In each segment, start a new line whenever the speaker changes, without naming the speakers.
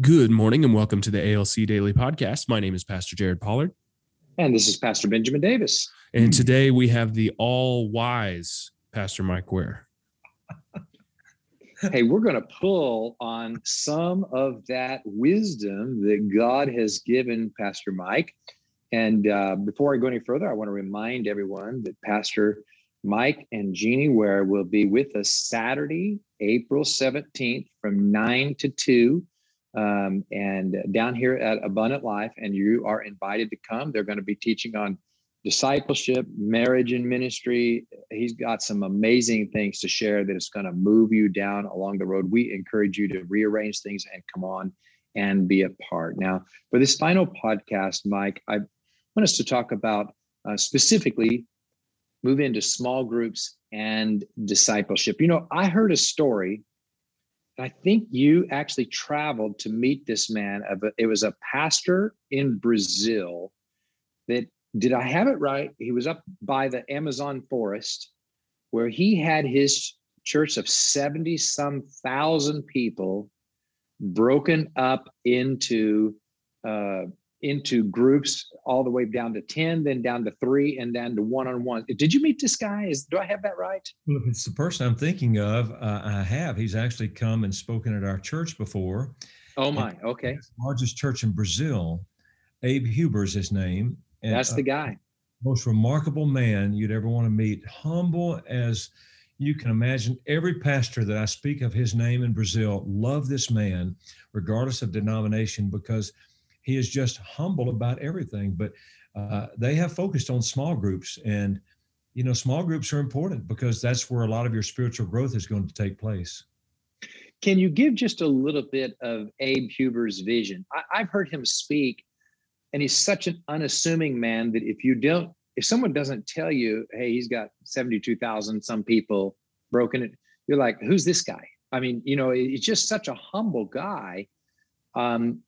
Good morning and welcome to the ALC Daily Podcast. My name is Pastor Jared Pollard.
And this is Pastor Benjamin Davis.
And today we have the all wise Pastor Mike Ware.
hey, we're going to pull on some of that wisdom that God has given Pastor Mike. And uh, before I go any further, I want to remind everyone that Pastor Mike and Jeannie Ware will be with us Saturday, April 17th from 9 to 2 um, and down here at Abundant Life, and you are invited to come. They're going to be teaching on discipleship, marriage, and ministry. He's got some amazing things to share that is going to move you down along the road. We encourage you to rearrange things and come on and be a part. Now, for this final podcast, Mike, I want us to talk about uh, specifically move into small groups and discipleship. You know, I heard a story I think you actually traveled to meet this man. Of it was a pastor in Brazil that, did I have it right? He was up by the Amazon forest where he had his church of 70 some thousand people broken up into uh, into groups all the way down to 10 then down to three and down to one-on-one. Did you meet this guy? Is do i have that right?
Well it's the person i'm thinking of uh, i have. He's actually come and spoken at our church before.
Oh my. Okay.
largest church in brazil. Abe huber's his name.
And, that's the uh, guy. uh,
most remarkable man you'd ever want to meet. Humble as you can imagine. Every pastor that i speak of his name in brazil love this man regardless of denomination because he is just humble about everything. But uh, they have focused on small groups, and you know, small groups are important because that's where a lot of your spiritual growth is going to take place.
Can you give just a little bit of Abe Huber's vision? I, have heard him speak, and he's such an unassuming man that if you don't, if someone doesn't tell you, hey, he's got 72,000 some people broken it, you're like, who's this guy? I mean, you know, he's just such a humble guy um,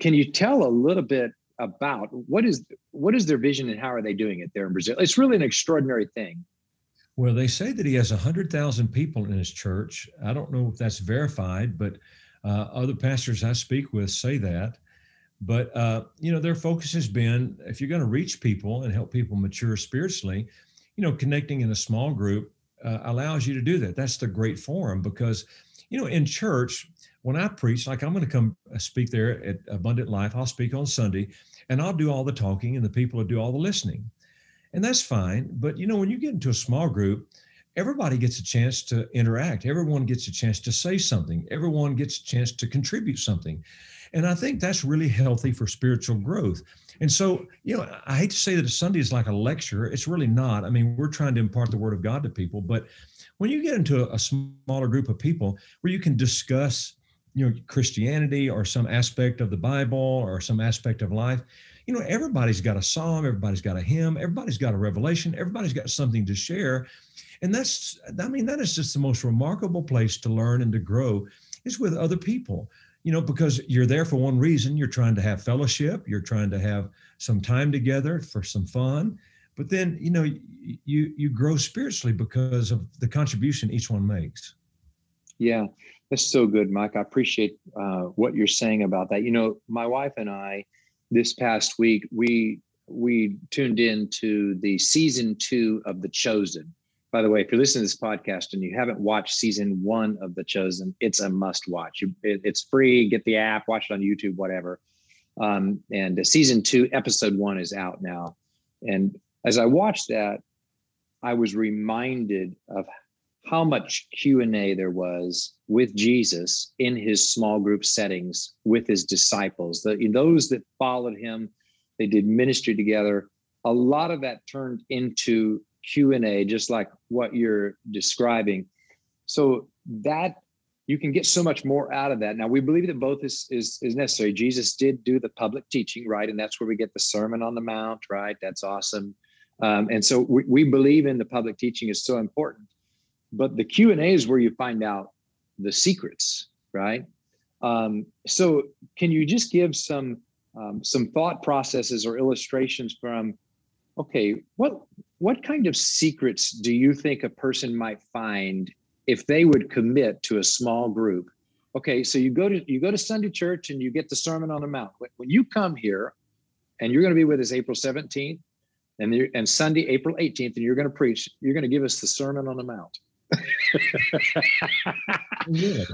can you tell a little bit about what is what is their vision and how are they doing it there in Brazil? It's really an extraordinary thing.
Well, they say that he has 100,000 people in his church. I don't know if that's verified, but uh, other pastors I speak with say that. But, uh, you know, their focus has been if you're going to reach people and help people mature spiritually, you know, connecting in a small group uh, allows you to do that. That's the great forum because, you know, in church, when I preach, like I'm going to come uh, speak there at Abundant Life, I'll speak on Sunday and I'll do all the talking and the people will do all the listening. And that's fine. But you know, when you get into a small group, everybody gets a chance to interact. Everyone gets a chance to say something. Everyone gets a chance to contribute something. And I think that's really healthy for spiritual growth. And so, you know, I hate to say that a Sunday is like a lecture. It's really not. I mean, we're trying to impart the word of God to people. But when you get into a smaller group of people where you can discuss you know Christianity or some aspect of the Bible or some aspect of life. You know, everybody's got a psalm, everybody's got a hymn, everybody's got a revelation, everybody's got something to share. And that's, I mean, that is just the most remarkable place to learn and to grow is with other people, you know, because you're there for one reason. You're trying to have fellowship, you're trying to have some time together for some fun. But then, you know, you you grow spiritually because of the contribution each one makes.
Yeah. That's so good, Mike. I appreciate uh, what you're saying about that. You know, my wife and I, this past week, we we tuned in to the season two of The Chosen. By the way, if you're listening to this podcast and you haven't watched season one of The Chosen, it's a must watch. It's free. Get the app, watch it on YouTube, whatever. Um, and season two, episode one is out now. And as I watched that, I was reminded of how much q&a there was with jesus in his small group settings with his disciples. The, those that followed him they did ministry together. A lot of that turned into q&a just like what you're describing. So that you can get so much more out of that. Now we believe that both is, is is necessary. Jesus did do the public teaching right? And that's where we get the sermon on the mount right? That's awesome. Um, and so we, we believe in the public teaching is so important but the q and a is where you find out the secrets right um, so can you just give some um, some thought processes or illustrations from okay what what kind of secrets do you think a person might find if they would commit to a small group okay, so you go to you go to Sunday church and you get the Sermon on the Mount. When, you come here, and you're going to be with us April 17th, and and Sunday April 18th, and you're going to preach. You're going to give us the Sermon on the Mount. Yeah.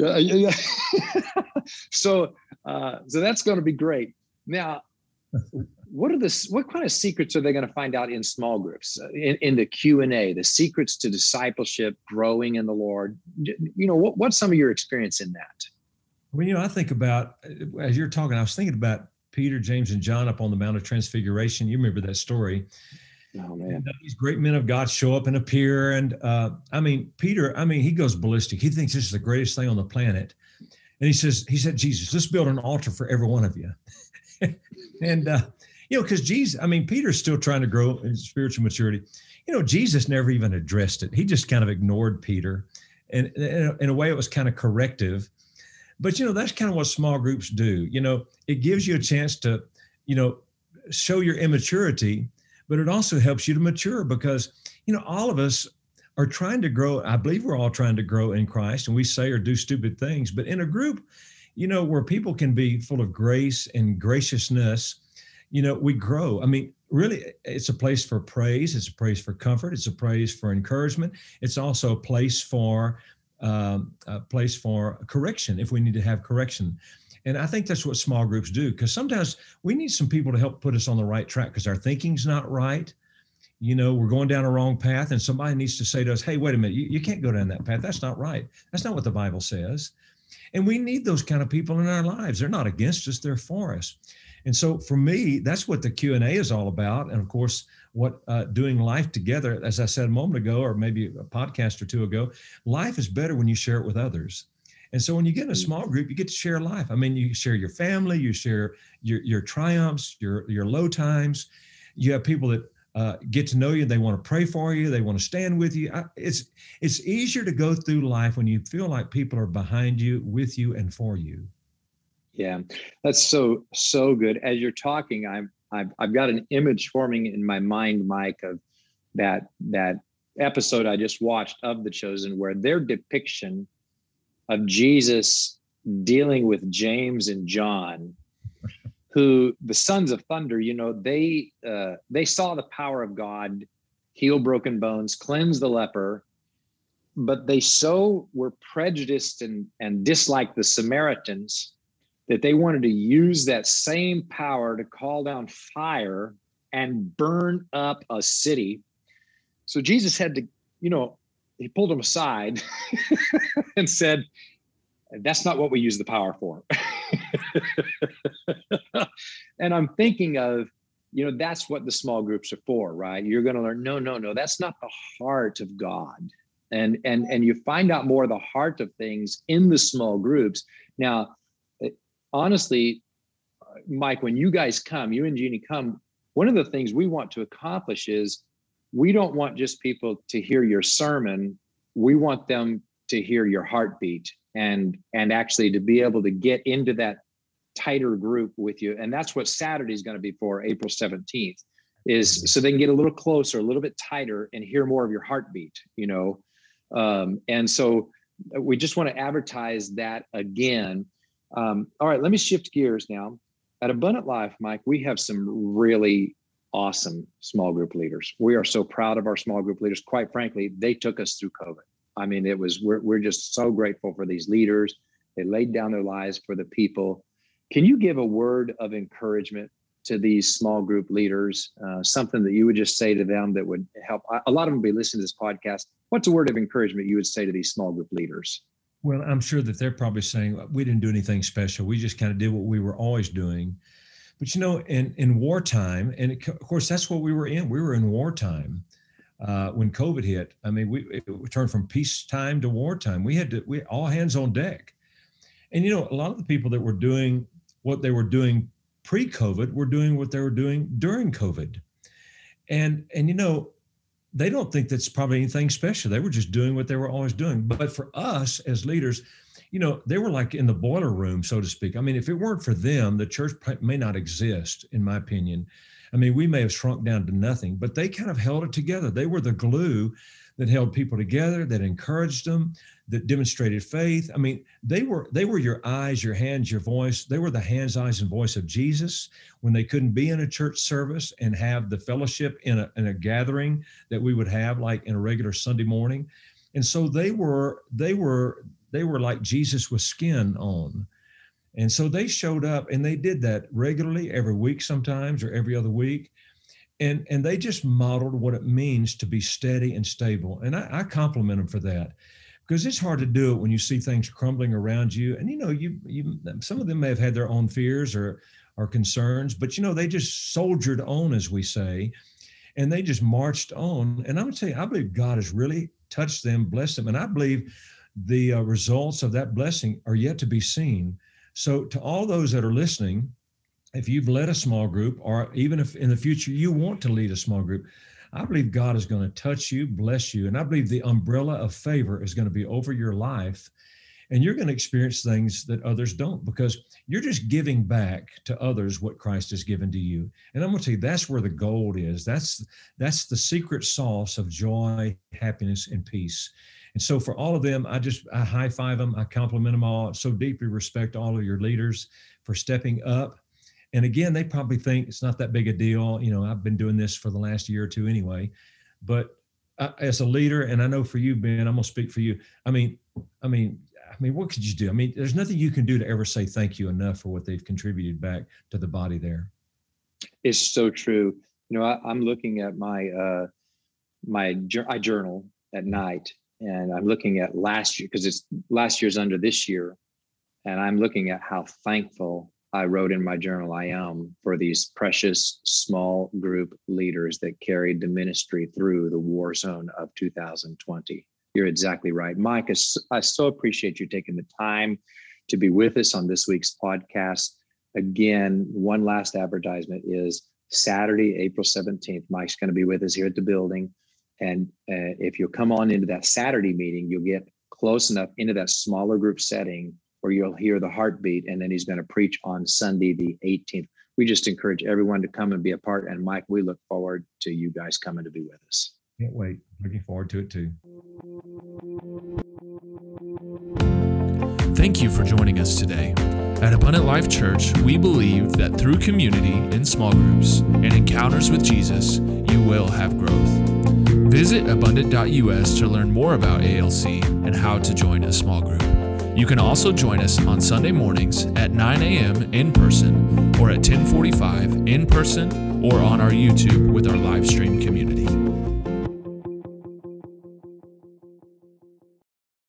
uh, yeah. so uh, so that's going to be great. Now, what are the what kind of secrets are they going to find out in small groups uh, in, in the q&a the secrets to discipleship growing in the lord you know what, what's some of your experience in that
well you know i think about uh, as you're talking i was thinking about peter james and john up on the mount of transfiguration you remember that story
oh man and,
these great men of god show up and appear and uh, i mean peter i mean he goes ballistic he thinks this is the greatest thing on the planet and he says he said jesus let's build an altar for every one of you and uh, you know, because Jesus, I mean, Peter's still trying to grow in spiritual maturity. You know, Jesus never even addressed it. He just kind of ignored Peter. And in a way, it was kind of corrective. But, you know, that's kind of what small groups do. You know, it gives you a chance to, you know, show your immaturity, but it also helps you to mature because, you know, all of us are trying to grow. I believe we're all trying to grow in Christ and we say or do stupid things. But in a group, you know, where people can be full of grace and graciousness you know, we grow. I mean, really, it's a place for praise. It's a place for comfort. It's a place for encouragement. It's also a place for um, a place for correction if we need to have correction. And I think that's what small groups do because sometimes we need some people to help put us on the right track because our thinking's not right. You know, we're going down a wrong path, and somebody needs to say to us, hey, wait a minute, you, you can't go down that path. That's not right. That's not what the Bible says. And we need those kind of people in our lives. They're not against us, they're for us. And so for me, that's what the Q and A is all about. And of course, what uh, doing life together, as I said a moment ago, or maybe a podcast or two ago, life is better when you share it with others. And so when you get in a mm. small group, you get to share life. I mean, you share your family, you share your your triumphs, your your low times. You have people that uh, get to know you. They want to pray for you. They want to stand with you. I, it's it's easier to go through life when you feel like people are behind you, with you, and for you.
Yeah, that's so so good. As you're talking, I'm I've I've got an image forming in my mind, Mike, of that that episode I just watched of The Chosen, where their depiction of Jesus dealing with James and John, who the sons of thunder, you know, they uh, they saw the power of God heal broken bones, cleanse the leper, but they so were prejudiced and and disliked the Samaritans that they wanted to use that same power to call down fire and burn up a city. So Jesus had to, you know, he pulled them aside and said, That's not what we use the power for. and I'm thinking of, you know, that's what the small groups are for, right? You're going to learn, no, no, no, that's not the heart of God. And and and you find out more the heart of things in the small groups. Now, eh, honestly, Mike, when you guys come, you and Jeannie come, one of the things we want to accomplish is we don't want just people to hear your sermon. We want them to hear your heartbeat and and actually to be able to get into that tighter group with you. And that's what Saturday is going to be for April 17th is so they can get a little closer, a little bit tighter and hear more of your heartbeat, you know. Um, and so we just want to advertise that again um, all right, let me shift gears now. At Abundant Life, Mike, we have some really awesome small group leaders. We are so proud of our small group leaders. Quite frankly, they took us through COVID. I mean, it was we're we're just so grateful for these leaders. They laid down their lives for the people. Can you give a word of encouragement to these small group leaders? Uh, something that you would just say to them that would help. A lot of them be listening to this podcast. What's a word of encouragement you would say to these small group leaders?
Well, I'm sure that they're probably saying we didn't do anything special. We just kind of did what we were always doing. But you know, in in wartime, and it, of course that's what we were in. We were in wartime uh, when COVID hit. I mean, we, we turned from peacetime to wartime. We had to we all hands on deck. And you know, a lot of the people that were doing what they were doing pre-COVID were doing what they were doing during COVID. And and you know, they don't think that's probably anything special. They were just doing what they were always doing. But for us as leaders, you know, they were like in the boiler room, so to speak. I mean, if it weren't for them, the church may not exist, in my opinion. I mean, we may have shrunk down to nothing, but they kind of held it together. They were the glue that held people together, that encouraged them, that demonstrated faith. I mean, they were they were your eyes, your hands, your voice. They were the hands, eyes, and voice of Jesus when they couldn't be in a church service and have the fellowship in a, in a gathering that we would have like in a regular Sunday morning. And so they were they were they were like Jesus with skin on. And so they showed up and they did that regularly every week sometimes or every other week. And and they just modeled what it means to be steady and stable. And I, I, compliment them for that because it's hard to do it when you see things crumbling around you. And you know you you some of them may have had their own fears or or concerns but you know they just soldiered on as we say and they just marched on. And i'm going to tell you i believe god has really touched them blessed them and i believe the uh, results of that blessing are yet to be seen so to all those that are listening if you've led a small group, or even if in the future you want to lead a small group, I believe God is going to touch you, bless you. And I believe the umbrella of favor is going to be over your life. And you're going to experience things that others don't because you're just giving back to others what Christ has given to you. And I'm going to tell you, that's where the gold is. That's that's the secret sauce of joy, happiness, and peace. And so for all of them, I just I high five them. I compliment them all. So deeply respect all of your leaders for stepping up and again, they probably think it's not that big a deal. You know, I've been doing this for the last year or two anyway. But I, as a leader, and I know for you, Ben, I'm gonna speak for you. I mean, I mean, I mean, what could you do? I mean, there's nothing you can do to ever say thank you enough for what they've contributed back to the body there.
It's so true. You know, I, am looking at my uh, my I journal at night, and I'm looking at last year because it's last year's under this year, and I'm looking at how thankful I wrote in my journal, I am for these precious small group leaders that carried the ministry through the war zone of 2020. You're exactly right. Mike, I so appreciate you taking the time to be with us on this week's podcast. Again, one last advertisement is Saturday, April 17th. Mike's going to be with us here at the building. And uh, if you'll come on into that Saturday meeting, you'll get close enough into that smaller group setting where you'll hear the heartbeat, and then he's going to preach on Sunday, the 18th. We just encourage everyone to come and be a part. And Mike, we look forward to you guys coming to be with us.
Can't wait. Looking forward to it too.
Thank you for joining us today. At Abundant Life Church, we believe that through community in small groups and encounters with Jesus, you will have growth. Visit abundant.us to learn more about ALC and how to join a small group. You can also join us on Sunday mornings at 9 a.m. in person or at 1045 in person or on our YouTube with our live stream community.